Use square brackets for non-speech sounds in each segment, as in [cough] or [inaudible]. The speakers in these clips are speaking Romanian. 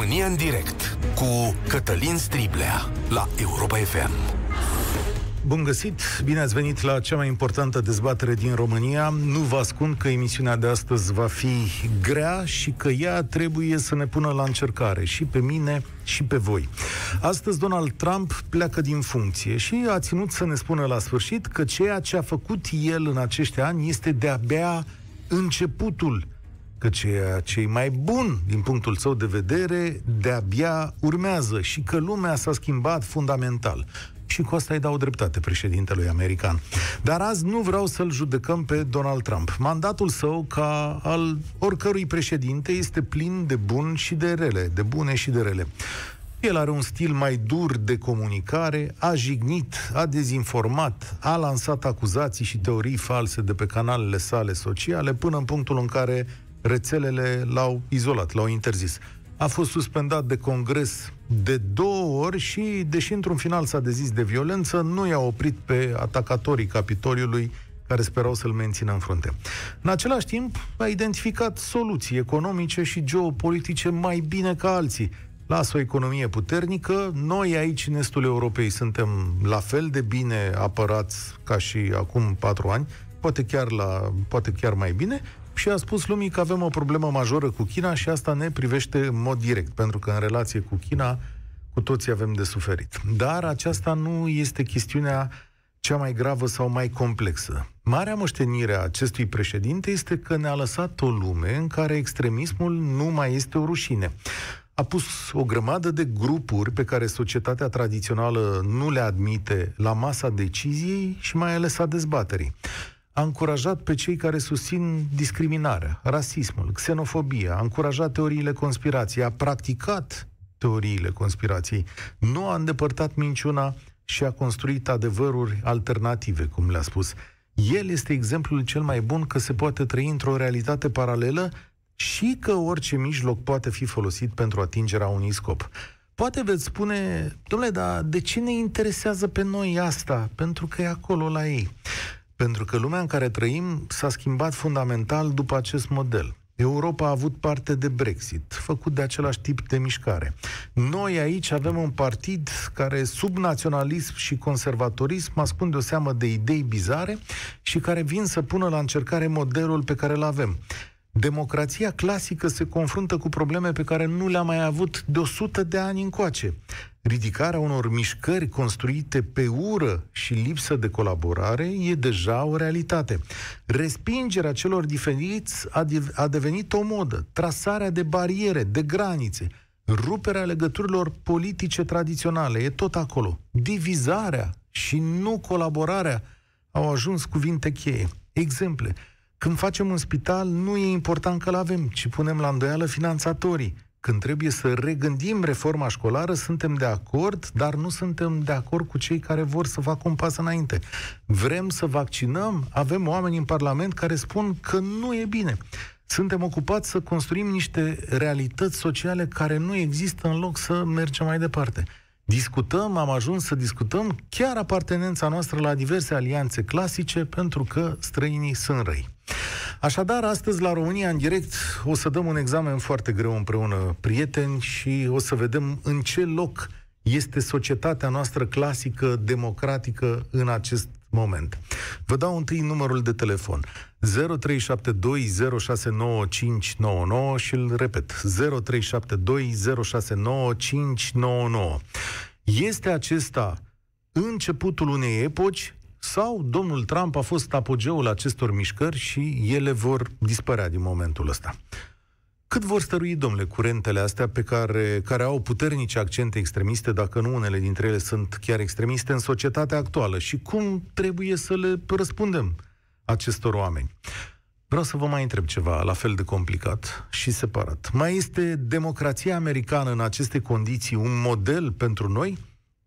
România în direct cu Cătălin Striblea la Europa FM. Bun găsit! Bine ați venit la cea mai importantă dezbatere din România. Nu vă ascund că emisiunea de astăzi va fi grea și că ea trebuie să ne pună la încercare și pe mine și pe voi. Astăzi Donald Trump pleacă din funcție și a ținut să ne spună la sfârșit că ceea ce a făcut el în acești ani este de-abia începutul că ceea ce e mai bun din punctul său de vedere de-abia urmează și că lumea s-a schimbat fundamental. Și cu asta îi dau dreptate președintelui american. Dar azi nu vreau să-l judecăm pe Donald Trump. Mandatul său, ca al oricărui președinte, este plin de bun și de rele, de bune și de rele. El are un stil mai dur de comunicare, a jignit, a dezinformat, a lansat acuzații și teorii false de pe canalele sale sociale, până în punctul în care rețelele l-au izolat, l-au interzis. A fost suspendat de congres de două ori și, deși într-un final s-a dezis de violență, nu i-a oprit pe atacatorii Capitoliului care sperau să-l mențină în frunte. În același timp, a identificat soluții economice și geopolitice mai bine ca alții. Lasă o economie puternică, noi aici, în estul Europei, suntem la fel de bine apărați ca și acum patru ani, poate chiar, la, poate chiar mai bine, și a spus lumii că avem o problemă majoră cu China și asta ne privește în mod direct, pentru că în relație cu China cu toții avem de suferit. Dar aceasta nu este chestiunea cea mai gravă sau mai complexă. Marea moștenire a acestui președinte este că ne-a lăsat o lume în care extremismul nu mai este o rușine. A pus o grămadă de grupuri pe care societatea tradițională nu le admite la masa deciziei și mai ales a dezbaterii a încurajat pe cei care susțin discriminarea, rasismul, xenofobia, a încurajat teoriile conspirației, a practicat teoriile conspirației, nu a îndepărtat minciuna și a construit adevăruri alternative, cum le-a spus. El este exemplul cel mai bun că se poate trăi într-o realitate paralelă și că orice mijloc poate fi folosit pentru atingerea unui scop. Poate veți spune, domnule, dar de ce ne interesează pe noi asta? Pentru că e acolo la ei. Pentru că lumea în care trăim s-a schimbat fundamental după acest model. Europa a avut parte de Brexit, făcut de același tip de mișcare. Noi aici avem un partid care, sub naționalism și conservatorism, ascunde o seamă de idei bizare și care vin să pună la încercare modelul pe care îl avem. Democrația clasică se confruntă cu probleme pe care nu le-a mai avut de 100 de ani încoace ridicarea unor mișcări construite pe ură și lipsă de colaborare e deja o realitate. Respingerea celor diferiți a, de- a devenit o modă. Trasarea de bariere, de granițe, ruperea legăturilor politice tradiționale e tot acolo. Divizarea și nu colaborarea au ajuns cuvinte cheie. Exemple. Când facem un spital, nu e important că-l avem, ci punem la îndoială finanțatorii când trebuie să regândim reforma școlară, suntem de acord, dar nu suntem de acord cu cei care vor să facă un pas înainte. Vrem să vaccinăm, avem oameni în Parlament care spun că nu e bine. Suntem ocupați să construim niște realități sociale care nu există în loc să mergem mai departe. Discutăm, am ajuns să discutăm chiar apartenența noastră la diverse alianțe clasice pentru că străinii sunt răi. Așadar, astăzi la România în direct o să dăm un examen foarte greu împreună, prieteni, și o să vedem în ce loc este societatea noastră clasică, democratică în acest moment. Vă dau întâi numărul de telefon 0372069599 și îl repet 0372069599. Este acesta începutul unei epoci sau domnul Trump a fost apogeul acestor mișcări și ele vor dispărea din momentul ăsta. Cât vor stărui, domnule, curentele astea pe care, care au puternice accente extremiste, dacă nu unele dintre ele sunt chiar extremiste în societatea actuală și cum trebuie să le răspundem acestor oameni? Vreau să vă mai întreb ceva la fel de complicat și separat. Mai este democrația americană în aceste condiții un model pentru noi?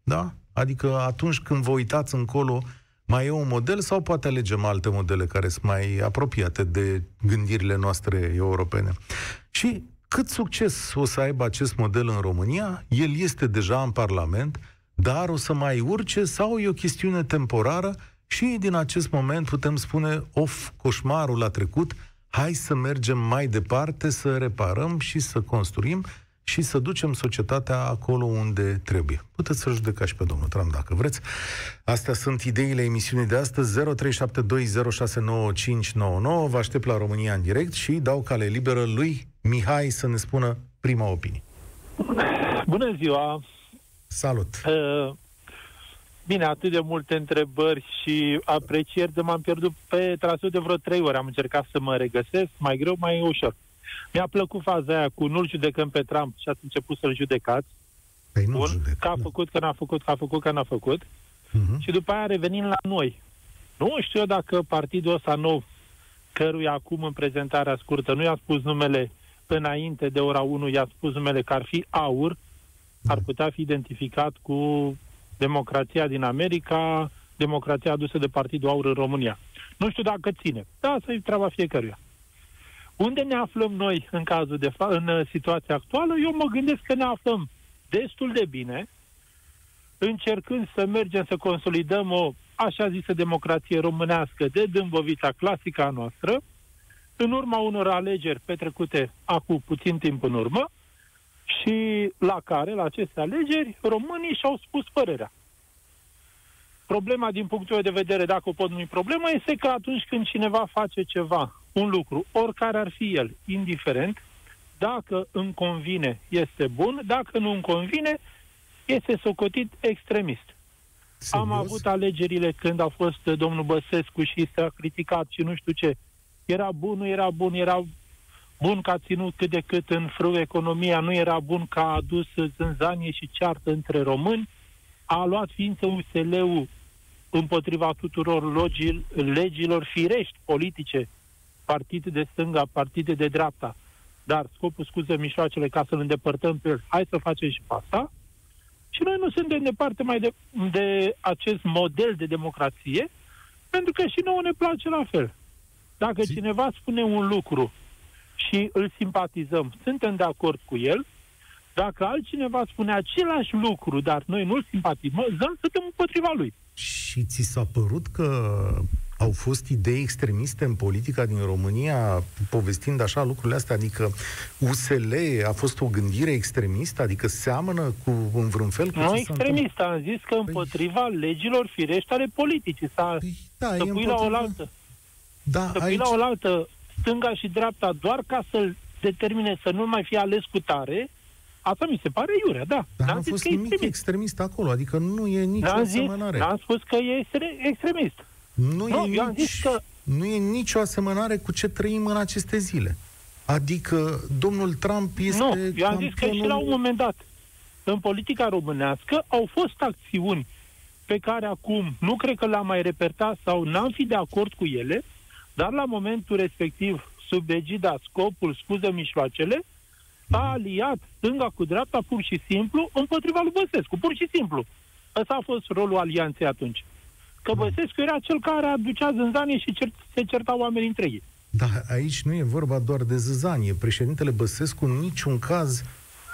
Da? Adică atunci când vă uitați încolo mai e un model sau poate alegem alte modele care sunt mai apropiate de gândirile noastre europene? Și cât succes o să aibă acest model în România? El este deja în Parlament, dar o să mai urce sau e o chestiune temporară și din acest moment putem spune, of, coșmarul a trecut, hai să mergem mai departe, să reparăm și să construim și să ducem societatea acolo unde trebuie. Puteți să judecați și pe domnul Trump dacă vreți. Astea sunt ideile emisiunii de astăzi 0372069599. Vă aștept la România în direct și dau cale liberă lui Mihai să ne spună prima opinie. Bună ziua! Salut! Uh, bine, atât de multe întrebări și aprecieri de m-am pierdut pe traseu de vreo trei ori. Am încercat să mă regăsesc, mai greu, mai ușor. Mi-a plăcut faza aia cu nu-l judecăm pe Trump și ați început să-l judecați. Păi nu Bun, judec, că a da. făcut, că n-a făcut, că a făcut, că n-a făcut. Uh-huh. Și după aia revenim la noi. Nu știu eu dacă partidul ăsta nou, căruia acum în prezentarea scurtă nu i-a spus numele înainte de ora 1, i-a spus numele că ar fi aur, ar putea fi identificat cu democrația din America, democrația adusă de Partidul Aur în România. Nu știu dacă ține. Da, asta e treaba fiecăruia. Unde ne aflăm noi în cazul de fa- în uh, situația actuală? Eu mă gândesc că ne aflăm destul de bine, încercând să mergem să consolidăm o așa zisă democrație românească de dâmbovița clasică a noastră, în urma unor alegeri petrecute acum puțin timp în urmă și la care, la aceste alegeri, românii și-au spus părerea. Problema, din punctul meu de vedere, dacă o pot numi problemă, este că atunci când cineva face ceva, un lucru, oricare ar fi el, indiferent, dacă îmi convine, este bun, dacă nu îmi convine, este socotit extremist. Serios? Am avut alegerile când a fost domnul Băsescu și s-a criticat și nu știu ce. Era bun, nu era bun, era bun că a ținut cât de cât în frâu economia, nu era bun că a adus zânzanie și ceartă între români, a luat ființă USL-ul împotriva tuturor logii, legilor firești politice, partide de stânga, partide de dreapta, dar scopul scuză mișoacele ca să-l îndepărtăm pe el, hai să facem și pe asta. Și noi nu suntem departe mai de, de acest model de democrație, pentru că și nouă ne place la fel. Dacă Zi. cineva spune un lucru și îl simpatizăm, suntem de acord cu el, dacă altcineva spune același lucru, dar noi nu-l simpatizăm, suntem împotriva lui. Și ți s-a părut că au fost idei extremiste în politica din România, povestind așa lucrurile astea, adică USL a fost o gândire extremistă, adică seamănă cu în vreun fel cu Nu extremist, am zis că păi- împotriva păi... legilor firești ale politicii, să, păi, da, să pui împotriva... la oaltă. Da, să aici... pui la oaltă stânga și dreapta doar ca să-l determine să nu mai fie ales cu tare, Asta mi se pare iurea, da. Dar n-a fost nimic extremist. extremist acolo, adică nu e nicio n-am asemănare. N-am spus că e extremist. Nu, nu e nici, am zis că... nu e nicio asemănare cu ce trăim în aceste zile. Adică domnul Trump este... Nu, eu am zis că și la un moment dat, în politica românească, au fost acțiuni pe care acum nu cred că le-am mai repertat sau n-am fi de acord cu ele, dar la momentul respectiv, sub egida, scopul, scuză mișloacele, a aliat stânga cu dreapta pur și simplu împotriva lui Băsescu, pur și simplu. Ăsta a fost rolul alianței atunci. Că Băsescu era cel care aducea zânzanie și cer- se certau oamenii între ei. Da, aici nu e vorba doar de zânzanie. Președintele Băsescu în niciun caz,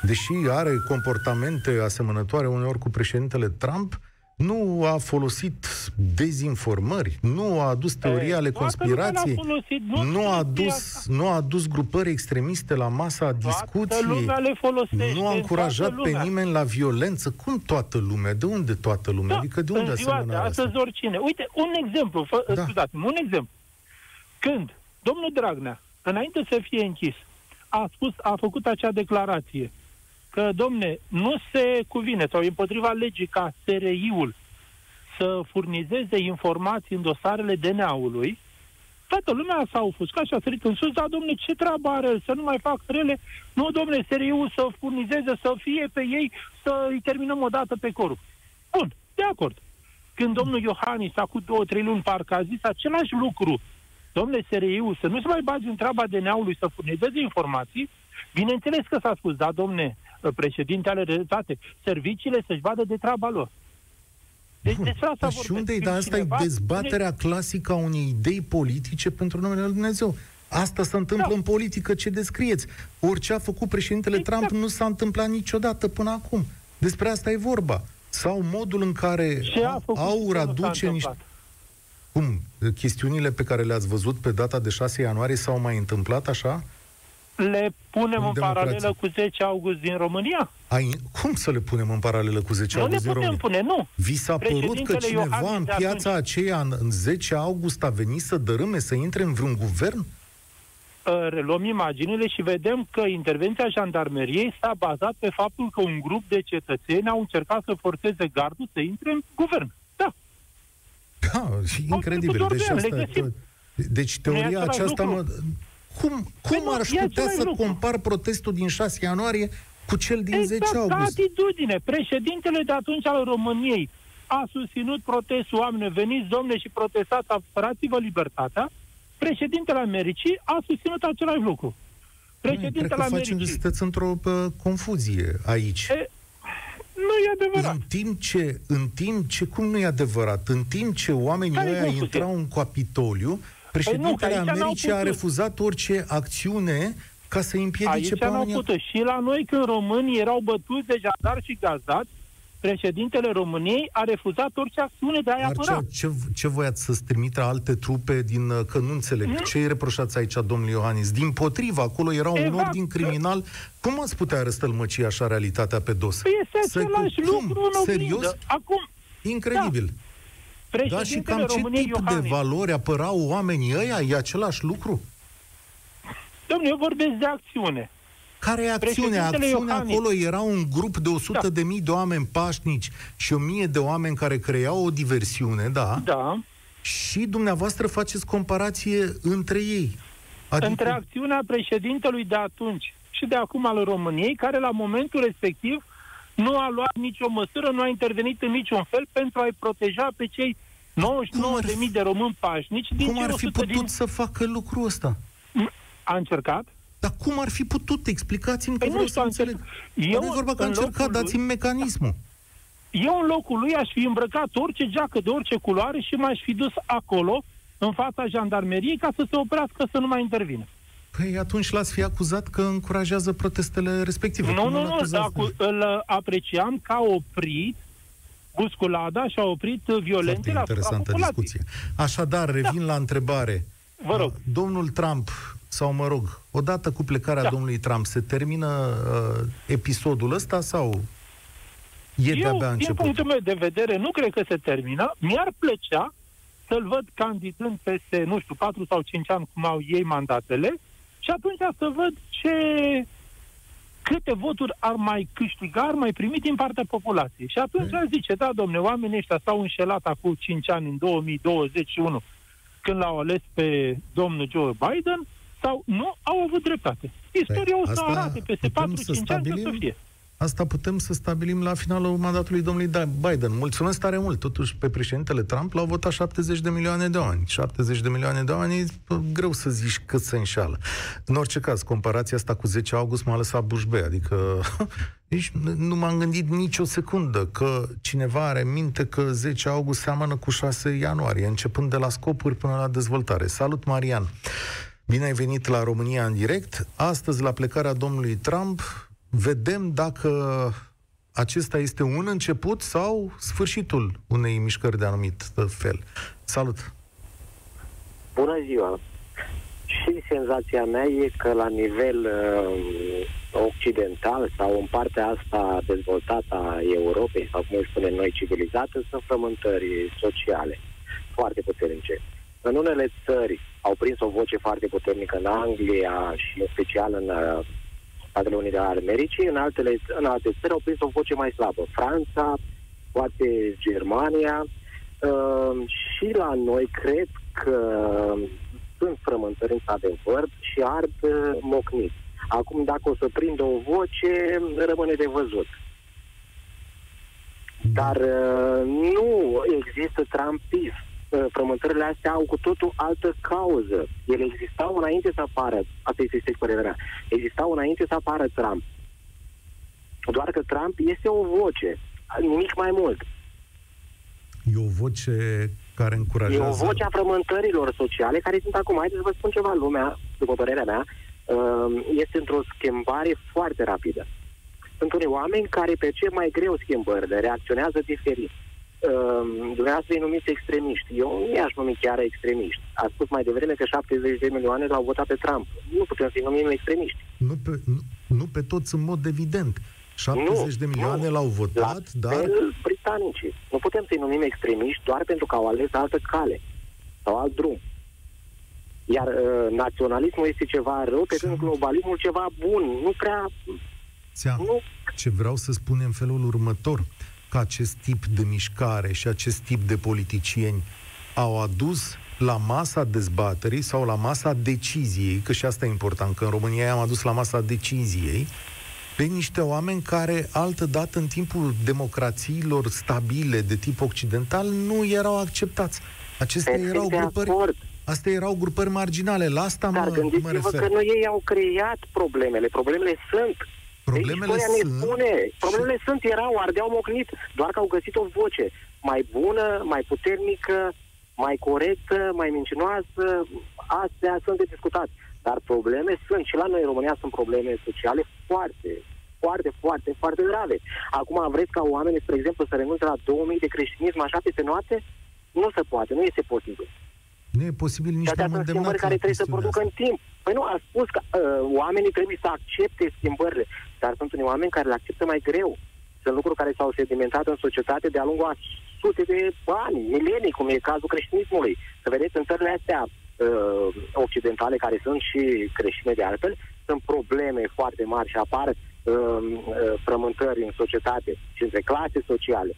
deși are comportamente asemănătoare uneori cu președintele Trump, nu a folosit dezinformări, nu a adus teorii ale conspirației, folosit, nu, nu, a adus, nu a adus grupări extremiste la masa discuției, nu a încurajat pe nimeni la violență. Cum toată lumea? De unde toată lumea? Da, adică de unde asemenea asta? Astăzi oricine. Uite, un exemplu, fă, da. scuzați un exemplu. Când domnul Dragnea, înainte să fie închis, a spus, a făcut acea declarație că, domne, nu se cuvine sau împotriva legii ca SRI-ul să furnizeze informații în dosarele DNA-ului, toată lumea s-a ofuscat și a sărit în sus, dar, domne, ce treabă are el, să nu mai fac rele? Nu, domne, SRI-ul să furnizeze, să fie pe ei, să îi terminăm o dată pe corup. Bun, de acord. Când domnul Iohannis, acum două, trei luni, parcă a zis același lucru, domnule SRI-ul, să nu se mai bagi în treaba DNA-ului să furnizeze informații, bineînțeles că s-a spus, da, domne, președintele are dreptate. Serviciile să-și vadă de treaba lor. Deci Bun. despre asta și unde e, dar asta e dezbaterea clasică a unei idei politice pentru numele Lui Dumnezeu. Asta se întâmplă da. în politică, ce descrieți. Orice a făcut președintele exact. Trump nu s-a întâmplat niciodată până acum. Despre asta e vorba. Sau modul în care aur aduce niște... Cum? Chestiunile pe care le-ați văzut pe data de 6 ianuarie s-au mai întâmplat așa? Le punem În în, democrație. paralelă cu 10 august din România? Ai, cum să le punem în paralelă cu 10 Nu le august din putem România? pune, nu. Vi s-a părut că Președintele cineva Iohannis în de piața atunci- aceea, în, în 10 august, a venit să dărâme, să intre în vreun guvern? Uh, reluăm imaginile și vedem că intervenția jandarmeriei s-a bazat pe faptul că un grup de cetățeni au încercat să forțeze gardul să intre în guvern. Da. Da, și incredibil. trecut Deci, ori de ani, asta, le găsim. deci Nu e teoria același aceasta lucru. mă... Cum, Păi cum nu, ar e putea același să lucru. compar protestul din 6 ianuarie cu cel din 10 exact, ca august? atitudine. Președintele de atunci al României a susținut protestul oameni, veniți domne și protestați, apărați-vă libertatea. Președintele Americii a susținut același lucru. Cred Președintele că facem, Americii... sunteți într-o pă, confuzie aici. E, nu e adevărat. În timp ce, în timp ce, cum nu e adevărat, în timp ce oamenii Care e ăia confuzie? intrau în Capitoliu, Păi nu, președintele că aici n-au Americii a putut. refuzat orice acțiune ca să împiedice Aici pe n-au oamenii. putut. Și la noi, când românii erau bătuți de jandar și gazdați, președintele României a refuzat orice acțiune de a-i apăra. Marcel, ce, ce voiați să-ți trimită alte trupe din... uh, Că nu înțeleg. Nu. Ce îi reproșați aici, domnul Iohannis? Din potrivă, acolo era un Exact. ordin criminal. Cum ați putea răstălmăci așa realitatea pe dos? Păi este Să- același cum? lucru în oglindă. Serios? Acum, Incredibil. Da, și președintele cam ce României tip Iohannis. de valori apărau oamenii ăia? E același lucru? Domnule, eu vorbesc de acțiune. Care e acțiunea? Președintele Acțiunea Iohannis. acolo era un grup de 100 Da. de mii de oameni pașnici și o mie de oameni care creau o diversiune, da? Da. Și dumneavoastră faceți comparație între ei. Adică... Între acțiunea președintelui de atunci și de acum al României, care la momentul respectiv nu a luat nicio măsură, nu a intervenit în niciun fel pentru a-i proteja pe cei 99.000 de români pașnici din Cum cei ar fi 100 putut din... să facă lucrul ăsta? A încercat? Dar cum ar fi putut? Explicați-mi că Păi nu vreau știu, să a înțeleg. încercat. Eu, Eu, nu vorba că a în încercat, locul lui- dați-mi mecanismul. Eu în locul lui aș fi îmbrăcat orice geacă de orice culoare și m-aș fi dus acolo, în fața jandarmeriei, ca să se oprească să nu mai intervină. Păi atunci l-ați fi acuzat că încurajează protestele respective. Nu, Cum nu, îl nu, acuzați? acu- îl apreciam ca oprit Busculada și a oprit Foarte violențele asupra interesantă populației. discuție. Așadar, revin la întrebare. Vă rog. Domnul Trump, sau mă rog, odată cu plecarea Da. domnului Trump, se termină uh, episodul ăsta sau e Eu, de-abia din început? punctul meu de vedere, nu cred că se termină. Mi-ar plăcea să-l văd candidând peste, nu știu, 4 sau 5 ani, cum au ei mandatele, și atunci să văd ce câte voturi ar mai câștiga, ar mai primi din partea populației. Și atunci Păi. aș zice, da, domne, oamenii ăștia s-au înșelat acum 5 ani, în 2021, când l-au ales pe domnul Joe Biden, sau nu au avut dreptate. Istoria o să Păi, asta arate peste putem să 4-5 ani ce o să stabilim? fie. Asta putem să stabilim la finalul mandatului domnului Da- Biden. Mulțumesc tare mult. Totuși, pe președintele Trump l-au votat 70 de milioane de oameni. 70 de milioane de oameni, e greu să zici cât se înșală. În orice caz, comparația asta cu 10 august m-a lăsat bușbe. Adică [laughs] nici nu m-am gândit nicio secundă că cineva are în minte că 10 august seamănă cu 6 ianuarie, începând de la scopuri până la dezvoltare. Salut, Marian! Bine ai venit la România în direct. Astăzi, la plecarea domnului Trump, vedem dacă acesta este un început sau sfârșitul unei mișcări de anumit fel. Salut! Bună ziua! Și senzația mea e că la nivel uh, occidental sau în partea asta dezvoltată a Europei, sau cum îi spunem noi, civilizată, sunt frământări sociale foarte puternice. În unele țări au prins o voce foarte puternică în Anglia și în special în uh, Statele Unite ale Americii, în, altele, în alte țări au prins o voce mai slabă. Franța, poate Germania, uh, și la noi cred că sunt frământări într-adevăr și ard uh, mocnit. Acum, dacă o să prindă o voce, rămâne de văzut. Dar uh, nu există trampism. Uh, frământările astea au cu totul altă cauză. Ele existau înainte să apară, asta este părerea mea, existau înainte să apară Trump. Doar că Trump este o voce, nimic mai mult. E o voce care E încurajează... o voce a frământărilor sociale care sunt acum. Haideți să vă spun ceva, lumea, după părerea mea, uh, este într-o schimbare foarte rapidă. Sunt unii oameni care percep mai greu schimbările, reacționează diferit. Uh, dumneavoastră îi numiți extremiști. Eu nu i-aș numi chiar extremiști. A spus mai devreme că 70 de milioane l-au votat pe Trump. Nu putem să-i numim extremiști. Nu pe, nu, nu pe toți în mod evident. 70 de milioane nu. l-au votat, La dar... fel britanicii. Nu putem să-i numim extremiști doar pentru că au ales altă cale sau alt drum. Iar uh, naționalismul este ceva rău, pe când globalismul ceva bun. Nu prea... Ți-am, Nu. ce vreau să spun în felul următor, că acest tip de mișcare și acest tip de politicieni au adus la masa dezbaterii sau la masa deciziei, că și asta e important, că în România i-am adus la masa deciziei, pe niște oameni care, altă dată, în timpul democrațiilor stabile de tip occidental, nu erau acceptați. Acestea Perfect erau de grupări, acord. astea erau grupări marginale. La asta Dar mă, mă gândiți-vă refer. că nu ei au creat problemele. Problemele sunt. Problemele Istoria ne sunt spune. Problemele sunt, erau, ardeau mocnit, doar că au găsit o voce mai bună, mai puternică, mai corectă, mai mincinoasă. Astea sunt de discutat. Dar probleme sunt. Și la noi în România sunt probleme sociale foarte, foarte, foarte, foarte grave. Acum vreți ca oamenii, spre exemplu, să renunțe la 2000 de creștinism așa peste noapte? Nu se poate, nu este posibil. Nu e posibil nici Și astea n-am sunt îndemnat schimbări care la trebuie să chestiunea producă asta. în timp. Păi nu, a spus că uh, oamenii trebuie să accepte schimbările, dar sunt unii oameni care le acceptă mai greu. Sunt lucruri care s-au sedimentat în societate de-a lungul a sute de ani, milenii, cum e cazul creștinismului. Să vedeți, în țările astea uh, occidentale, care sunt și creștine de altfel, sunt probleme foarte mari și apar uh, uh, frământări în societate și între clase sociale.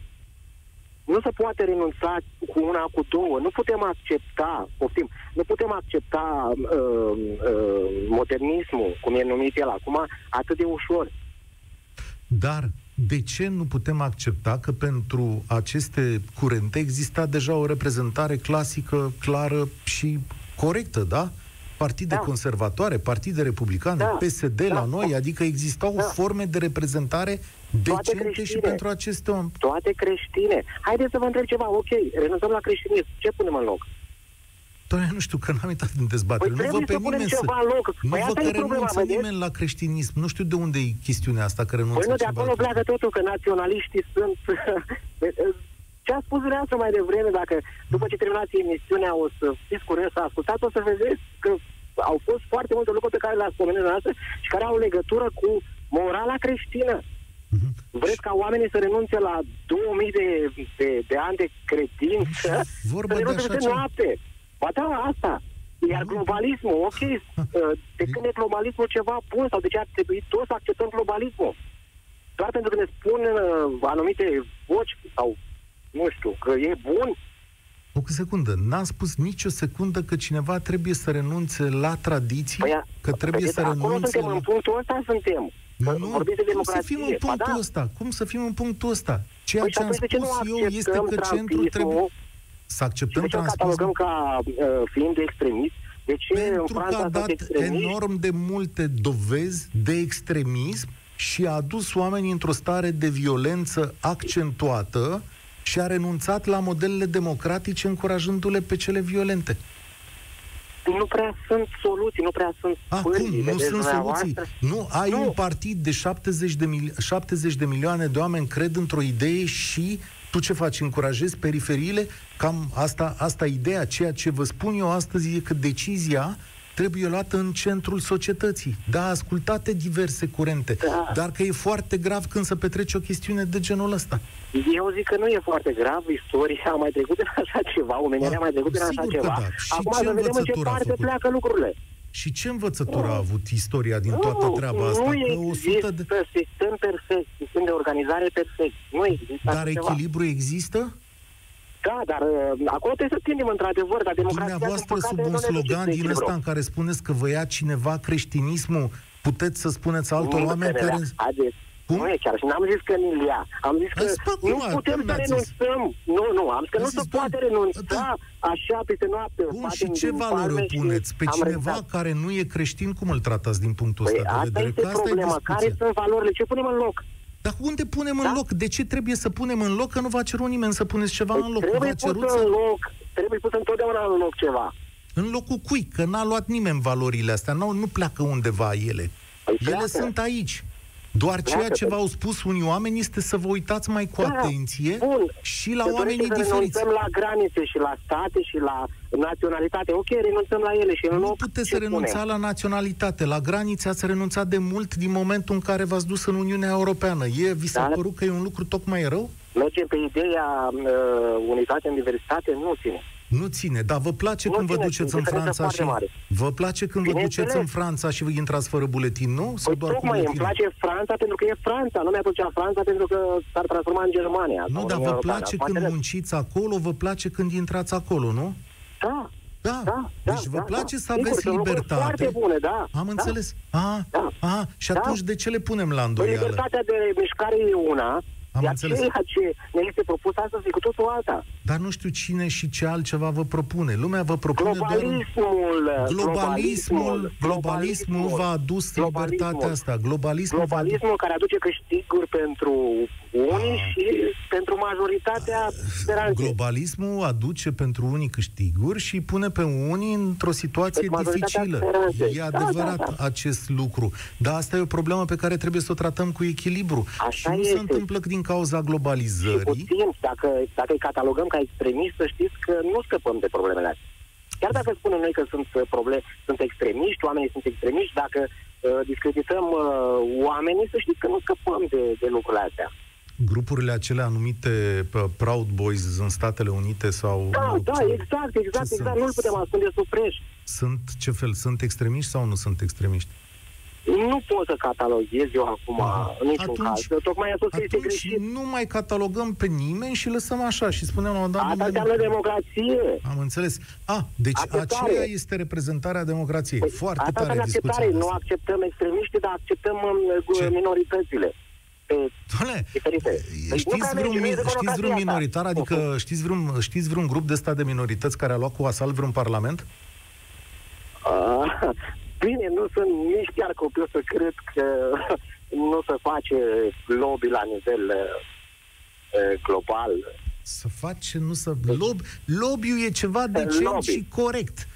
Nu se poate renunța cu una, cu două. Nu putem accepta, poftim, nu putem accepta uh, uh, modernismul, cum e numit el acum, atât de ușor. Dar de ce nu putem accepta că pentru aceste curente exista deja o reprezentare clasică, clară și corectă, da? Partide Da. conservatoare, partide republicane, Da. PSD Da. la noi, adică existau Da. forme de reprezentare Toate decente și creștine. pentru aceste om. Toate creștine. Haideți să vă întreb ceva. Ok, renunțăm la creștinism. Ce punem în loc? Doamne, nu știu, că n-am intrat în dezbatere. Păi nu văd trebuie pe să punem nimeni să... ceva în loc. Nu Păi văd asta că e problema, renunță vedeți? nimeni la creștinism. Nu știu de unde e chestiunea asta, că renunță Păi nu, de cineva acolo la pleacă totul, că naționaliștii sunt... [laughs] Ce a spus dumneavoastră mai devreme, dacă după ce terminați emisiunea o să fiți curioși să ascultați, o să vedeți că au fost foarte multe lucruri pe care le-ați pomenit dumneavoastră și care au legătură cu morala creștină. Mhm. Vreți ca oamenii să renunțe la 2000 de, de, de ani de credință, Vorba să de renunțe așa peste ceva. noapte. Ba da, asta. Iar globalismul, ok, uh, [laughs] de când e globalismul ceva bun sau de ce ar trebui toți să acceptăm globalismul? Doar pentru că ne spun uh, anumite voci sau, nu știu, că e bun, O secundă, n-am spus nicio secundă că cineva trebuie să renunțe la tradiții, Păi, că trebuie vedeți, să acolo renunțe suntem, la... în punctul ăsta suntem. Că Nu, vorbiți de cum să democrație. fim în Ba punctul da. ăsta? Cum să fim în punctul ăsta? Ceea Păi și ce am atunci de ce nu spus eu este acceptăm că centrul trebuie... trumpismul Să și acceptăm de ce îl catalogăm transmismul ca uh, fiind extremist? De ce în pentru că Franța a sunt dat extremiști? enorm de multe dovezi de extremism și a adus oamenii într-o stare de violență accentuată și a renunțat la modelele democratice încurajându-le pe cele violente. Nu prea sunt soluții, nu prea sunt Acum, pârghii, nu vedeți sunt soluții. dumneavoastră. Nu, ai Nu. un partid de 70 de, mil- 70 de milioane de oameni cred într-o idee și tu ce faci? Încurajezi periferiile? Cam asta, asta e ideea. Ceea ce vă spun eu astăzi e că decizia trebuie luată în centrul societății. Da, ascultate diverse curente, Da. dar că e foarte grav când se petrece o chestiune de genul ăsta. Eu zic că nu e foarte grav, istoria a mai trecut în așa ceva, omenirea a mai trecut în așa Sigur că ceva. da. Și Acum ce să vedem în ce învățătură a parte făcut? pleacă lucrurile. Și ce învățătură a avut istoria din toată nu, treaba asta? nu Că există 100 de... sistem perfect, sistem de organizare perfect. Nu există Dar așa ceva. echilibru există? Da, dar uh, acolo trebuie să tindem într-adevăr, dar democrația, Dumneavoastră, din sub păcate, un nu ne duce slogan spre din echilibru. ăsta în care spuneți că vă ia cineva creștinismul, puteți să spuneți altor Nu, oameni că ne care... lea. Haideți. Cum? Nu e chiar. Și n-am zis că ni ia. Am zis că Ați spus nu acum, putem cum să n-ați zis? renunțăm. Nu, nu, am zis că Ați nu se zis, da. poate renunța Da. așa peste noapte. Bun, Facem și ce din valori palme o puneți? și Pe am cineva rezultat. care nu e creștin, cum îl tratați din punctul Păi ăsta de asta vedere? este Că asta e problema. Care discuția. sunt valorile? Ce punem în loc? Dar unde punem în Da? loc? De ce trebuie să punem în loc? Că nu v-a cerut nimeni să puneți ceva Păi în loc. trebuie V-a pus cerut în să... loc. Trebuie pus întotdeauna în loc ceva. În locul cui? Că n-a luat nimeni valorile astea. Nu, nu pleacă undeva ele. Păi Ele pleacă. sunt aici. Doar ceea Pleacă ce pe- v-au spus unii oameni este să vă uitați mai cu Da, atenție bun. și la Se oamenii dorește să diferiți. renunțăm la granițe și la state și la naționalitate. Ok, renunțăm la ele și în Nu loc puteți ce să renunța punem? la naționalitate. La granițe ați renunțat de mult din momentul în care v-ați dus în Uniunea Europeană. E, vi s-a Da. părut că e un lucru tocmai rău? Mergem pe ideea uh, unitate în diversitate? Nu ține. Nu ține, dar vă place Nu când vă ține, duceți e în diferență Franța și... foarte mare. Vă place când vă duceți Bineînțeles. în Franța și vă intrați fără buletin, nu? Sau Păi doar cu tocmai îmi buletin? place Franța pentru că e Franța. Nu mi-a plăcea Franța pentru că s-ar transforma în Germania. Nu, sau dar în vă Uniunea place Europeană. când Mă munciți acolo, vă place când intrați acolo, nu? Da, Da. da, da. deci vă da, place da. să Sigur, aveți sunt lucruri libertate. Foarte bune, da. Am da. înțeles. Aha, Da. aha. Și Da. atunci de ce le punem la Păi îndoială? libertatea de mișcare e una, Am iar înțeles. ceea ce ne este propus astăzi e cu totul alta. Dar nu știu cine și ce altceva vă propune. Lumea vă propune doar... un- Globalismul, Globalismul, globalismul v-a adus libertatea asta. Globalismul, v-a adus... Globalismul care aduce câștiguri pentru unii și pentru majoritatea speranței. Globalismul aduce pentru unii câștiguri și îi pune pe unii într-o situație Deci majoritatea dificilă. speranței. E Da, adevărat da, da. acest lucru. Dar asta e o problemă pe care trebuie să o tratăm cu echilibru. Așa și nu este. se întâmplă din cauza Și cu globalizării. timp, dacă, dacă îi catalogăm ca extremiști, să știți că nu scăpăm de problemele astea. Chiar dacă spunem noi că sunt uh, probleme, sunt extremiști, oamenii sunt extremiști, dacă uh, discredităm uh, oamenii, să știți că nu scăpăm de, de lucrurile astea. Grupurile acelea numite uh, Proud Boys în Statele Unite sau... Da, nu, da, ce- exact, exact, ce exact. sunt? Nu-l putem ascunde sub preș. Sunt ce fel? Sunt extremiști sau nu sunt extremiști? Nu pot să cataloghez eu acum Aha. în niciun Atunci- caz. Tocmai a spus că este Atunci greșit. nu mai catalogăm pe nimeni și lăsăm așa și spunem la un dat Asta moment- înseamnă democrație. Am înțeles. A, deci Acceptare. aceea este reprezentarea democrației. Păi, Foarte asta tare înseamnă discuția acceptare. Nu asta. acceptăm extremiștii, dar acceptăm Ce? um, minoritățile. Pe Doamne, diferite. Păi nu știți prea vreun, merge, nu e mi- știți democrația vreun asta. minoritar? Adică știți vreun, știți vreun grup de stat de minorități care a luat cu asalt vreun parlament? Ah, Bine, nu sunt nici chiar copil să cred că nu se face lobby la nivel uh, uh, global. Să face, nu să... Lob, lobby-ul e ceva decent Lobby. și corect.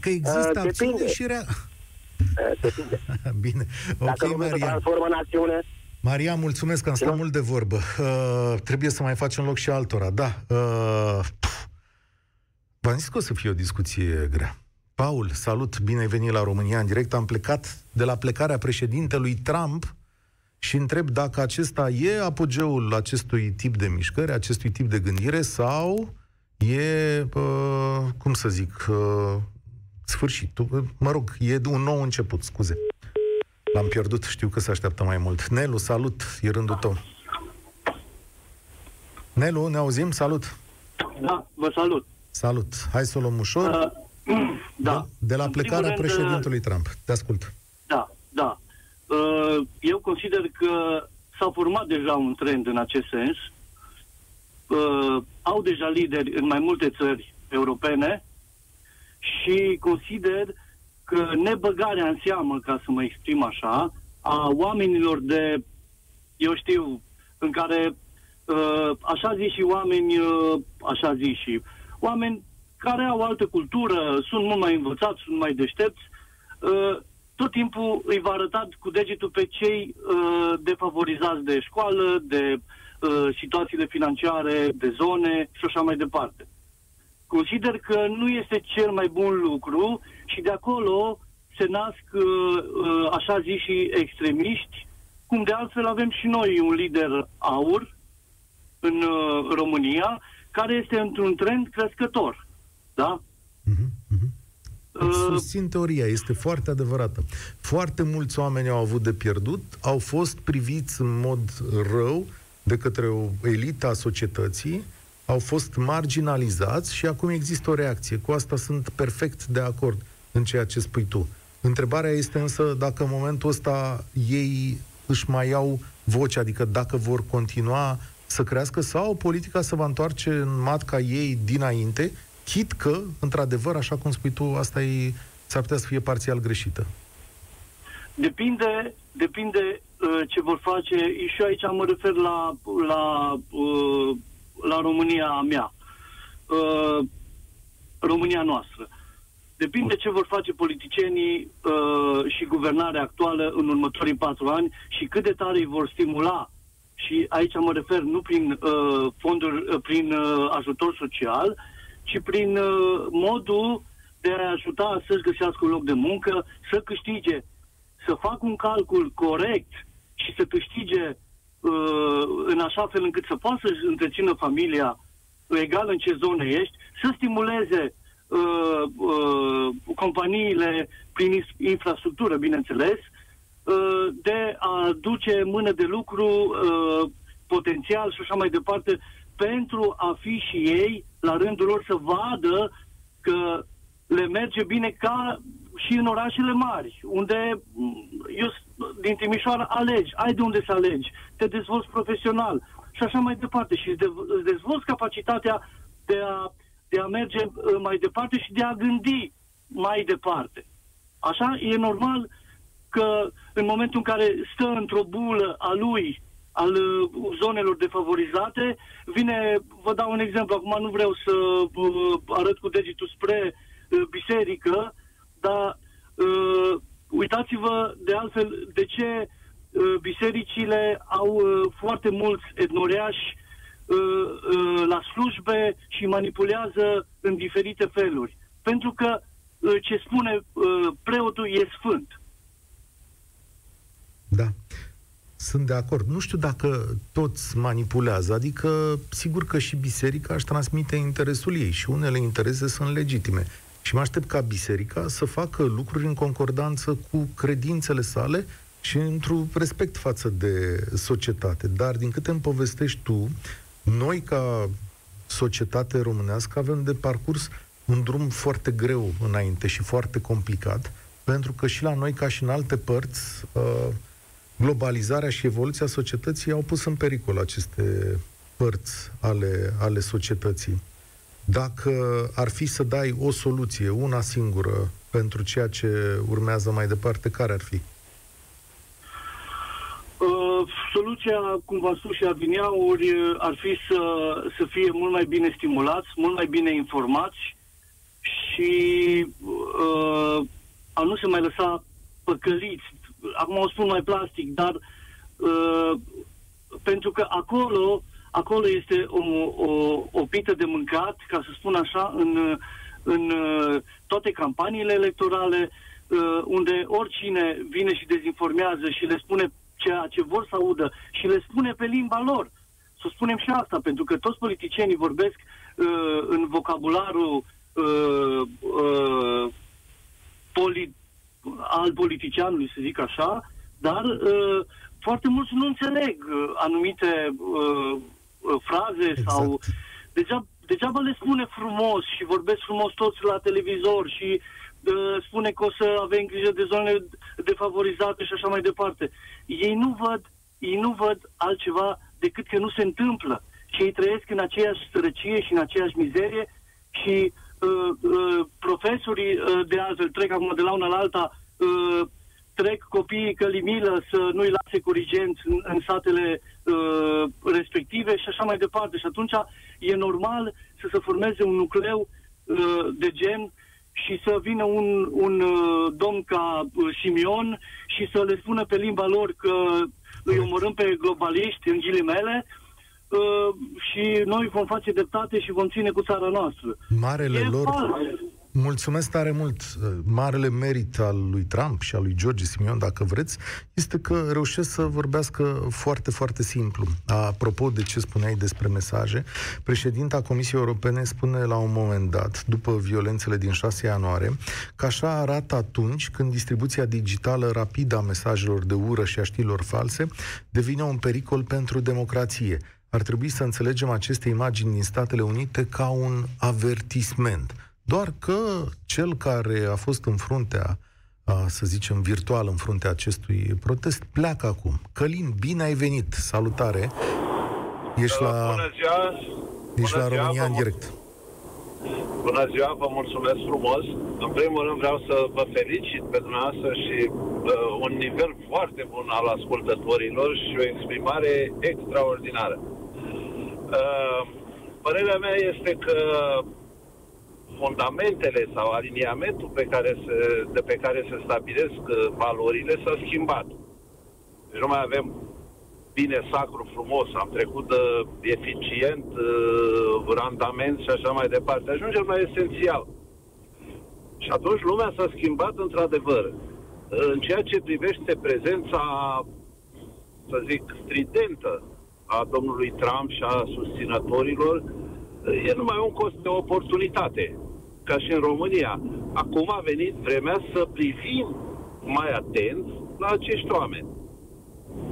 Că există Uh, acțiune depinde. și rea... Uh, Depinde. [laughs] Bine. Dacă Ok, lumea se Maria. transformă în națiune, Maria, mulțumesc că am stat Da. mult de vorbă. Uh, trebuie să mai facem loc și altora. Da. Uh, pf. v-am zis că o să fie o discuție grea. Paul, salut, bine ai venit la România în direct. Am plecat de la plecarea președintelui Trump și întreb dacă acesta e apogeul acestui tip de mișcări, acestui tip de gândire sau e, uh, cum să zic, uh, sfârșitul. Mă rog, e un nou început, scuze. L-am pierdut, știu că se așteaptă mai mult. Nelu, salut, e rândul tău. Nelu, ne auzim? Salut! Da, vă salut. Salut! Hai să o luăm ușor. Uh, da. De, de la În plecarea primul rând, președintelui Trump. Te ascult. Da, da. Uh, Eu consider că s-a format deja un trend în acest sens. Uh, Au deja lideri în mai multe țări europene și consider că nebăgarea în seamă, ca să mă exprim așa, a oamenilor de, eu știu, în care uh, așa zi și oameni, uh, așa zi și oameni care au altă cultură, sunt mult mai învățați, sunt mai deștepți, uh, tot timpul îi va arăta cu degetul pe cei uh, defavorizați de școală, de uh, situațiile financiare, de zone și așa mai departe. Consider că nu este cel mai bun lucru și de acolo se nasc uh, uh, așa zi și extremiști, cum de altfel avem și noi un lider aur în uh, România, care este într-un trend crescător. Da? Mhm, mhm. Uh, Susțin teoria, este foarte adevărată. Foarte mulți oameni au avut de pierdut, au fost priviți în mod rău de către o elită a societății, au fost marginalizați și acum există o reacție. Cu asta sunt perfect de acord în ceea ce spui tu. Întrebarea este însă dacă în momentul ăsta ei își mai iau voce, adică dacă vor continua să crească sau politica se va întoarce în matca ei dinainte, chit că, într-adevăr, așa cum spui tu, asta e, s-ar putea să fie parțial greșită. Depinde, depinde uh, ce vor face. Și eu aici mă refer la, la, uh, la România mea. Uh, România noastră. Depinde ce vor face politicienii uh, și guvernarea actuală în următorii patru ani și cât de tare îi vor stimula. Și aici mă refer nu prin uh, fonduri, uh, prin uh, ajutor social, ci prin uh, modul de a ajuta să-și găsească un loc de muncă, să câștige, să facă un calcul corect și să câștige uh, în așa fel încât să poată să-și întrețină familia egal în ce zone ești, să stimuleze uh, uh, companiile prin infrastructură, bineînțeles, uh, de a duce mână de lucru uh, potențial și așa mai departe, pentru a fi și ei, la rândul lor, să vadă că le merge bine ca și în orașele mari, unde mm, eu din Timișoara alegi, ai de unde să alegi, te dezvolți profesional și așa mai departe și îți dezvolți capacitatea de a, de a merge uh, mai departe și de a gândi mai departe. Așa e normal că în momentul în care stă într-o bulă a lui, al uh, zonelor defavorizate, vine, vă dau un exemplu, acum nu vreau să uh, arăt cu degetul spre uh, biserică, dar uh, uitați-vă de altfel de ce uh, bisericile au uh, foarte mulți etnoreași uh, uh, la slujbe și manipulează în diferite feluri. Pentru că uh, ce spune uh, preotul e sfânt. Da. Sunt de acord. Nu știu dacă toți manipulează, adică sigur că și biserica își transmite interesul ei și unele interese sunt legitime. Și mă aștept ca biserica să facă lucruri în concordanță cu credințele sale și într-un respect față de societate. Dar, din câte îmi povestești tu, noi, ca societate românească, avem de parcurs un drum foarte greu înainte și foarte complicat, pentru că și la noi, ca și în alte părți, uh, globalizarea și evoluția societății au pus în pericol aceste părți ale, ale societății. Dacă ar fi să dai o soluție, una singură, pentru ceea ce urmează mai departe, care ar fi? Uh, soluția, cum v-am spus și adineauri, ar fi să, să fie mult mai bine stimulați, mult mai bine informați și uh, a nu se mai lăsa păcăliți. Acum o spun mai plastic, dar uh, pentru că acolo acolo este o, o, o pită de mâncat, ca să spun așa, în, în uh, toate campaniile electorale, uh, unde oricine vine și dezinformează și le spune ceea ce vor să audă și le spune pe limba lor. Să spunem și asta, pentru că toți politicienii vorbesc uh, în vocabularul uh, uh, poli- al politicianului, să zic așa, dar uh, foarte mulți nu înțeleg uh, anumite uh, Uh, fraze exact. sau... Degeaba, degeaba le spune frumos și vorbesc frumos toți la televizor și uh, spune că o să avem grijă de zonele defavorizate și așa mai departe. Ei nu văd, ei nu văd altceva decât că nu se întâmplă. Și ei trăiesc în aceeași sărăcie și în aceeași mizerie și uh, uh, profesorii uh, de altfel trec acum de la una la alta uh, trec copiii călimilă să nu-i lase corigenți în, în satele uh, respective și așa mai departe. Și atunci e normal să se formeze un nucleu uh, de gen și să vină un, un uh, domn ca uh, Simion și să le spună pe limba lor că îi omorâm pe globaliști, în ghilimele, uh, și noi vom face dreptate și vom ține cu țara noastră. Marele e lor... Fals. Mulțumesc tare mult. Marele merit al lui Trump și al lui George Simion, dacă vreți, este că reușesc să vorbească foarte, foarte simplu. Apropo de ce spuneai despre mesaje, președinta Comisiei Europene spune la un moment dat, după violențele din 6 ianuarie, că așa arată atunci când distribuția digitală rapidă a mesajelor de ură și a știrilor false devine un pericol pentru democrație. Ar trebui să înțelegem aceste imagini din Statele Unite ca un avertisment – doar că cel care a fost în fruntea, a, să zicem, virtual în fruntea acestui protest, pleacă acum. Călin, bine ai venit! Salutare! Ești la, Bună ziua! ești Bună la ziua, România în vă direct. Bună ziua, vă mulțumesc frumos. În primul rând vreau să vă felicit pe dumneavoastră și uh, un nivel foarte bun al ascultătorilor și o exprimare extraordinară. Uh, părerea mea este că fundamentele sau aliniamentul pe care se, de pe care se stabilesc uh, valorile s-a schimbat. Deci nu mai avem bine, sacru, frumos, am trecut de eficient, uh, randament și așa mai departe. Ajungem la esențial. Și atunci lumea s-a schimbat într-adevăr. În ceea ce privește prezența, să zic, stridentă a domnului Trump și a susținătorilor, e numai un cost de oportunitate, ca și în România. Acum a venit vremea să privim mai atent la acești oameni.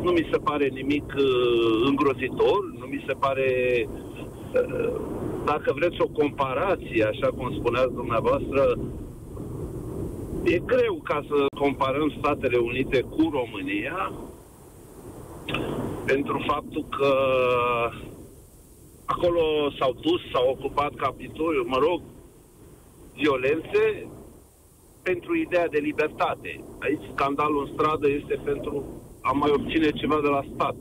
Nu mi se pare nimic uh, îngrozitor, nu mi se pare, uh, dacă vreți o comparație, așa cum spuneați dumneavoastră, e greu ca să comparăm Statele Unite cu România, pentru faptul că acolo s-au dus, s-au ocupat Capitoliul, mă rog, violențe pentru ideea de libertate. Aici scandalul în stradă este pentru a mai obține ceva de la stat.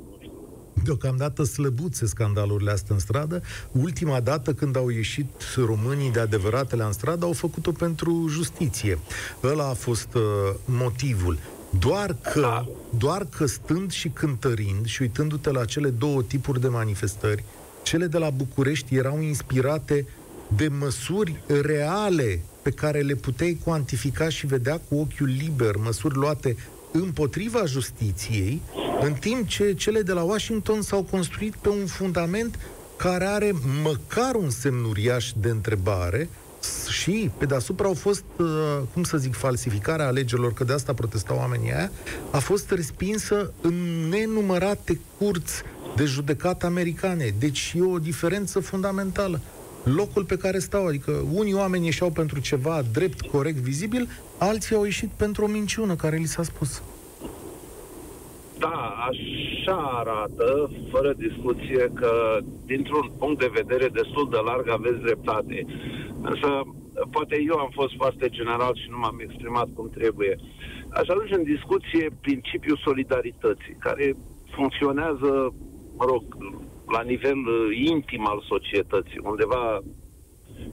Deocamdată slăbuțe scandalurile astea în stradă. Ultima dată când au ieșit românii de adevăratele în stradă au făcut-o pentru justiție. Ăla a fost uh, motivul. Doar că, doar că stând și cântărind și uitându-te la cele două tipuri de manifestări, cele de la București erau inspirate de măsuri reale pe care le puteai cuantifica și vedea cu ochiul liber, măsuri luate împotriva justiției, în timp ce cele de la Washington s-au construit pe un fundament care are măcar un semn uriaș de întrebare și pe deasupra au fost, uh, cum să zic, falsificarea alegerilor, că de asta protestau oamenii aia, a fost respinsă în nenumărate curți de judecat americane. Deci e o diferență fundamentală. Locul pe care stau, adică unii oameni ieșeau pentru ceva drept, corect, vizibil, alții au ieșit pentru o minciună care li s-a spus. Da, așa arată, fără discuție, că dintr-un punct de vedere destul de larg aveți dreptate. Însă, poate eu am fost foarte general și nu m-am exprimat cum trebuie. Aș ajunge în discuție principiul solidarității, care funcționează, mă rog, la nivel uh, intim al societății, undeva,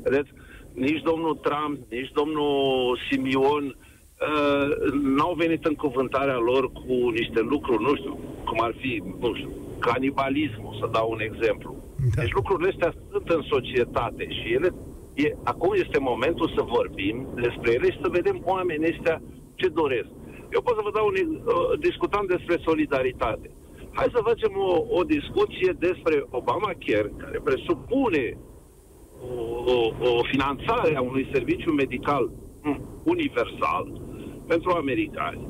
vedeți, nici domnul Trump, nici domnul Simion uh, n-au venit în cuvântarea lor cu niște lucruri, nu știu, cum ar fi, nu știu, canibalismul, să dau un exemplu. Da. Deci lucrurile astea sunt în societate și ele, e, acum este momentul să vorbim despre ele și să vedem oamenii ăștia ce doresc. Eu pot să vă dau un, uh, discutam despre solidaritate. Hai să facem o, o discuție despre Obamacare, care presupune o, o, o finanțare a unui serviciu medical universal pentru americani,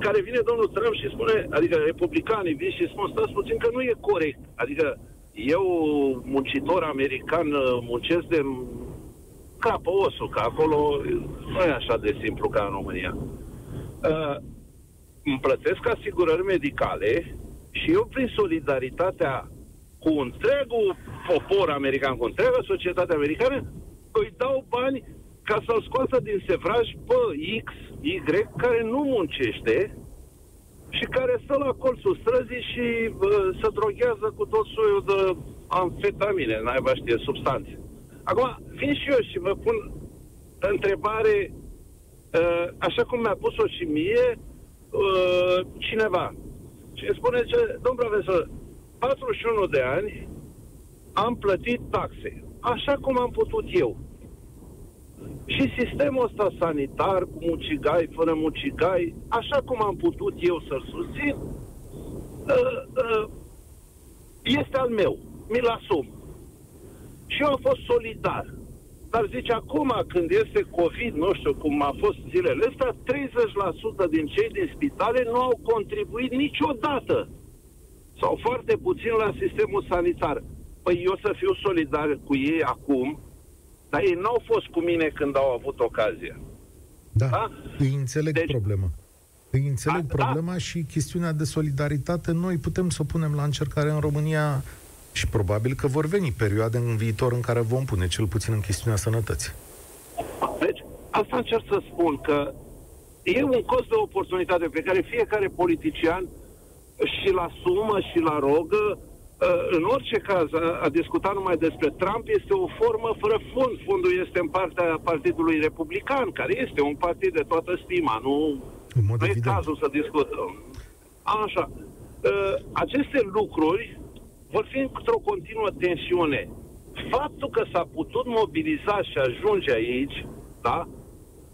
care vine domnul Trump și spune, adică republicanii vin și spun, stați puțin că nu e corect. Adică eu, muncitor american, muncesc de capă osul, că acolo nu e așa de simplu ca în România. Uh, îmi plătesc asigurări medicale și eu, prin solidaritatea cu întregul popor american, cu întreaga societate americană, îi dau bani ca să-l scoată din sevraj pe X, Y, care nu muncește și care stă la colțul străzii și uh, se droghează cu tot soiul de amfetamine, naiba știe, substanțe. Acum, vin și eu și vă pun întrebare, uh, așa cum mi-a pus-o și mie, uh, cineva. Și îmi spune, ce, domn profesor, 41 de ani am plătit taxe, așa cum am putut eu. Și sistemul ăsta sanitar, cu mucigai, fără mucigai, așa cum am putut eu să-l susțin, uh, uh, este al meu. Mi-l asum. Și eu am fost solidar. Dar zice, acum când este COVID, nu știu cum a fost zilele astea, 30% din cei din spitale nu au contribuit niciodată sau foarte puțin la sistemul sanitar. Păi eu să fiu solidar cu ei acum, dar ei n-au fost cu mine când au avut ocazia. Da, da? îi înțeleg deci, problema. Îi înțeleg a, da. problema da. și chestiunea de solidaritate noi putem să o punem la încercare în România și probabil că vor veni perioade în viitor în care vom pune cel puțin în chestiunea sănătății. Deci, asta încerc să spun că e un cost de oportunitate pe care fiecare politician și la sumă și la rogă Uh, în orice caz, a, a discuta numai despre Trump este o formă fără fond. Fondul este în partea Partidului Republican, care este un partid de toată stima. Nu, În mod nu e evident. cazul să discutăm. Așa. Uh, aceste lucruri vor fi într-o continuă tensiune. Faptul că s-a putut mobiliza și ajunge aici, da,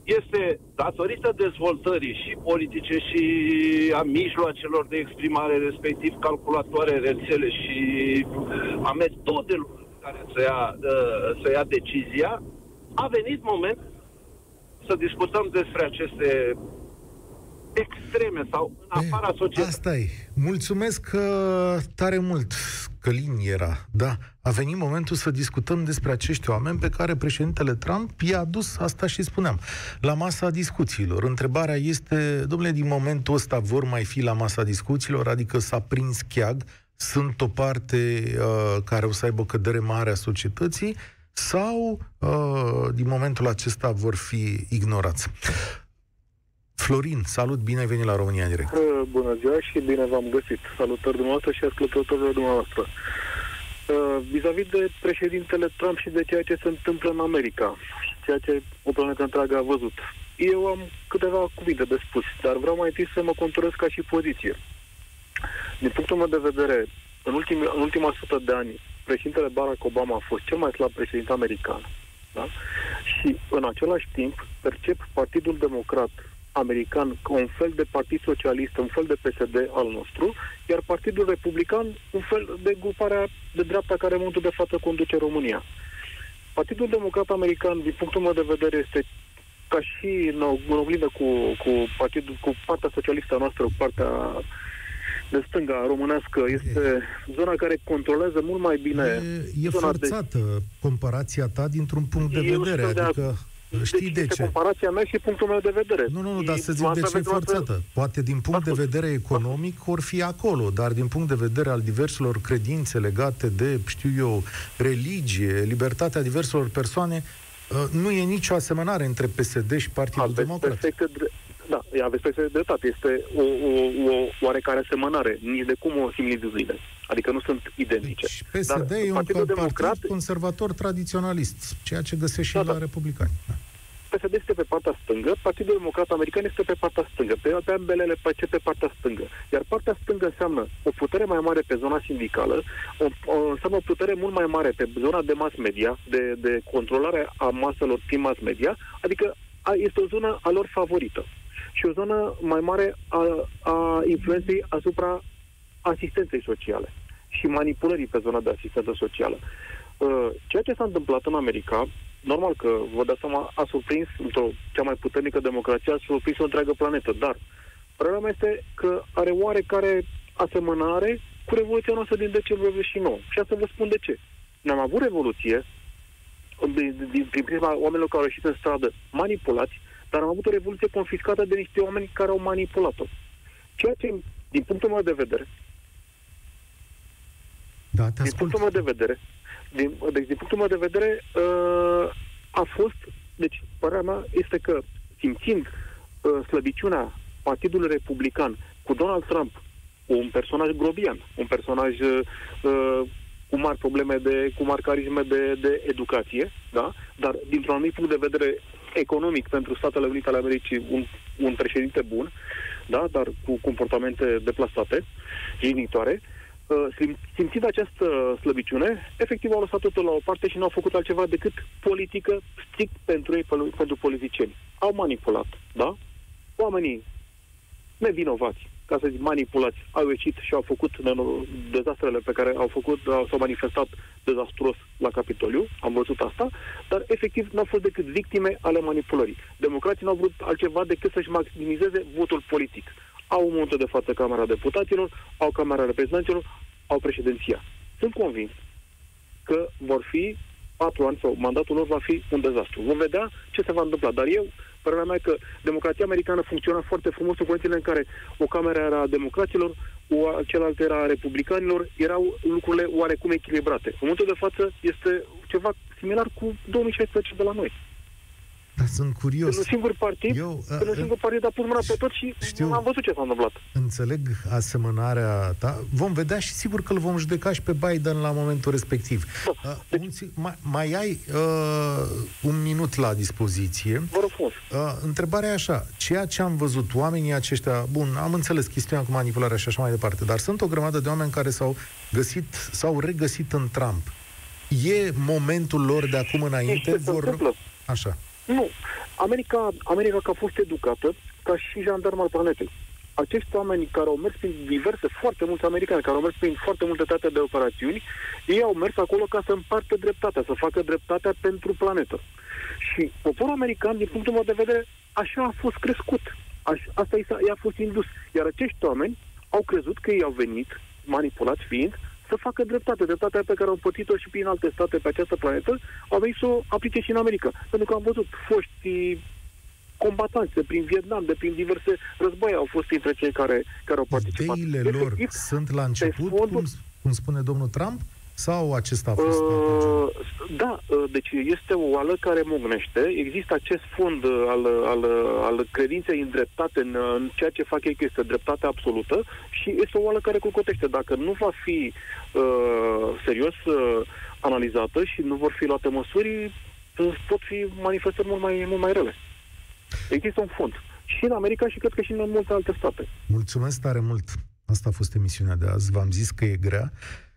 este datorită dezvoltării și politice și a mijloacelor de exprimare, respectiv calculatoare, rețele și a metodelor în care să ia, uh, să ia decizia, a venit moment să discutăm despre aceste extreme sau în afara societății. Asta e. Mulțumesc uh, tare mult. Călin era, da. A venit momentul să discutăm despre acești oameni pe care președintele Trump i-a adus, asta și spuneam, la masa discuțiilor. Întrebarea este, domnule, din momentul ăsta vor mai fi la masa discuțiilor, adică s-a prins cheag, sunt o parte uh, care o să aibă o cădere mare a societății, sau uh, din momentul acesta vor fi ignorați. Florin, salut, bine ai venit la România în direct. Uh, Bună ziua și bine v-am găsit. Salutări dumneavoastră și ascultătorilor dumneavoastră. Uh, Vis-a-vis de președintele Trump și de ceea ce se întâmplă în America, ceea ce o planetă întreagă a văzut, eu am câteva cuvinte de spus, dar vreau mai întâi să mă conturez ca și poziție. Din punctul meu de vedere, în, ultimi, în ultima sută de ani, președintele Barack Obama a fost cel mai slab președinte american. Da? Și în același timp percep Partidul Democrat american ca un fel de partid socialist, un fel de PSD al nostru, iar Partidul Republican un fel de gruparea de dreapta care în momentul de față conduce România. Partidul Democrat American, din punctul meu de vedere, este ca și în, în oglindă cu, cu, partidul, cu partea socialistă a noastră, cu partea de stânga românească, este zona care controlează mult mai bine E, e zona de forțată comparația ta dintr-un punct de Eu vedere, sunt de adică știi deci de este ce. comparația mea și punctul meu de vedere. Nu, nu, nu, Și dar să zic de asta ce e pentru asta- forțată. Poate din punct de Ascult. vedere economic or fi acolo, dar din punct de vedere al diverselor credințe legate de, știu eu, religie, libertatea diverselor persoane, uh, nu e nicio asemănare între PSD și Partidul Aveți Democrat. perfectă dre- da, aveți perfectă dreptate. Este o, o, o oarecare asemănare, nici de cum o similitudine. Adică nu sunt identice. Deci PSD Dar e un Partidul partid Democrat, conservator tradiționalist, ceea ce găsești și Da, la da. republicani. Da. PSD este pe partea stângă, Partidul Democrat American este pe partea stângă, pe, pe ambele le face pe partea stângă. Iar partea stângă înseamnă o putere mai mare pe zona sindicală, o, o, înseamnă o putere mult mai mare pe zona de mass media, de, de controlare a maselor prin mass media, adică a, este o zonă a lor favorită. Și o zonă mai mare a, a influenței asupra asistenței sociale și manipulării pe zona de asistență socială. Uh, Ceea ce s-a întâmplat în America, normal că vă dați seama, a surprins într-o cea mai puternică democrație, a surprins o întreagă planetă, dar părerea mea este că are oarecare asemănare cu Revoluția noastră din decembrie 89. Și asta vă spun de ce. Ne-am avut Revoluție, din, din, prin prisma oamenilor care au ieșit în stradă manipulați, dar am avut o revoluție confiscată de niște oameni care au manipulat-o. Ceea ce, din punctul meu de vedere, Da, te din ascult. punctul meu de vedere, din, deci, din punctul meu de vedere, uh, a fost, deci, părerea mea este că, simțind uh, slăbiciunea Partidului Republican cu Donald Trump, un personaj grobian, un personaj uh, uh, cu mari probleme de, cu mari carisme de, de educație, da? dar dintr-un anumit punct de vedere economic pentru Statele Unite ale Americii un, un președinte bun, da? dar cu comportamente deplasate, jignitoare, Uh, sim- simțind această slăbiciune, efectiv au lăsat totul la o parte și nu au făcut altceva decât politică strict pentru ei, pe- pentru politicieni. Au manipulat, da? Oamenii nevinovați, ca să zic manipulați, au ieșit și au făcut neno- dezastrele pe care au făcut, au, s-au manifestat dezastruos la Capitoliu, am văzut asta, dar efectiv nu au fost decât victime ale manipulării. Democrații nu au vrut altceva decât să-și maximizeze votul politic. Au în momentul de față Camera Deputaților, au Camera Reprezentanților, au președinția. Sunt convins că vor fi patru ani sau mandatul lor va fi un dezastru. Vom vedea ce se va întâmpla. Dar eu, părerea mea e că democrația americană funcționa foarte frumos în condițiile în care o cameră era a democraților, o cealaltă era a republicanilor, erau lucrurile oarecum echilibrate. În momentul de față este ceva similar cu 2016 de la noi. Dar sunt curios. Când un singur partid, Eu, uh, când un singur partid a pus mâna pe tot și știu, am văzut ce s-a întâmplat. Înțeleg asemănarea ta. Vom vedea și sigur că îl vom judeca și pe Biden la momentul respectiv. Da. Uh, deci, mai, mai ai uh, un minut la dispoziție. Vă rog frumos. Uh, întrebarea e așa. Ceea ce am văzut, oamenii aceștia, bun, am înțeles chestiunea cu manipularea și așa mai departe, dar sunt o grămadă de oameni care s-au găsit, s-au regăsit în Trump. E momentul lor de acum înainte? Vor... Așa. Nu. America, America că a fost educată ca și jandarm al planetei. Acești oameni care au mers prin diverse, foarte mulți americani, care au mers prin foarte multe teatre de operațiuni, ei au mers acolo ca să împartă dreptatea, să facă dreptatea pentru planetă. Și poporul american, din punctul meu de vedere, așa a fost crescut. Aș, asta i-a, i-a fost indus. Iar acești oameni au crezut că ei au venit, manipulați fiind, să facă dreptate. Dreptatea pe care au pătit-o și prin alte state pe această planetă, au venit să o aplice și în America. Pentru că am văzut foști combatanți de prin Vietnam, de prin diverse războaie au fost între cei care, care au participat. Ideile lor Efectiv, sunt la început, fondul, cum, cum spune domnul Trump? Sau acesta a fost? Uh, da, uh, deci este o oală care mognește. Există acest fond uh, al, al, al credinței în dreptate, în, în ceea ce fac ei, că este dreptate absolută și este o oală care culcotește. Dacă nu va fi uh, serios uh, analizată și nu vor fi luate măsuri, uh, pot fi manifestări mult mai, mult mai rele. Există un fond. Și în America și cred că și în multe alte state. Mulțumesc tare mult! Asta a fost emisiunea de azi. V-am zis că e grea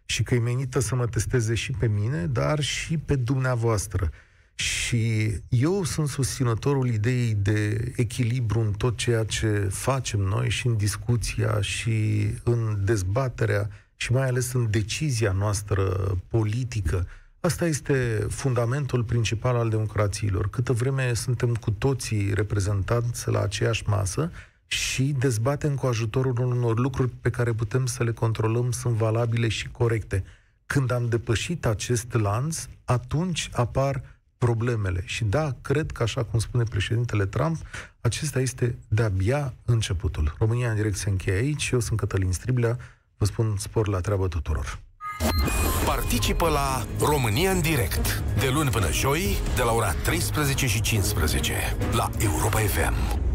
și că e menită să mă testeze și pe mine, dar și pe dumneavoastră. Și eu sunt susținătorul ideii de echilibru în tot ceea ce facem noi și în discuția și în dezbaterea și mai ales în decizia noastră politică. Asta este fundamentul principal al democrațiilor. Câtă vreme suntem cu toții reprezentanți la aceeași masă, și dezbatem cu ajutorul unor lucruri pe care putem să le controlăm sunt valabile și corecte. Când am depășit acest lanț, atunci apar problemele. Și da, cred că, așa cum spune președintele Trump, acesta este de-abia începutul. România în direct se încheie aici. Eu sunt Cătălin Striblea. Vă spun spor la treabă tuturor. Participă la România în direct de luni până joi de la ora 13 și 15 la Europa FM.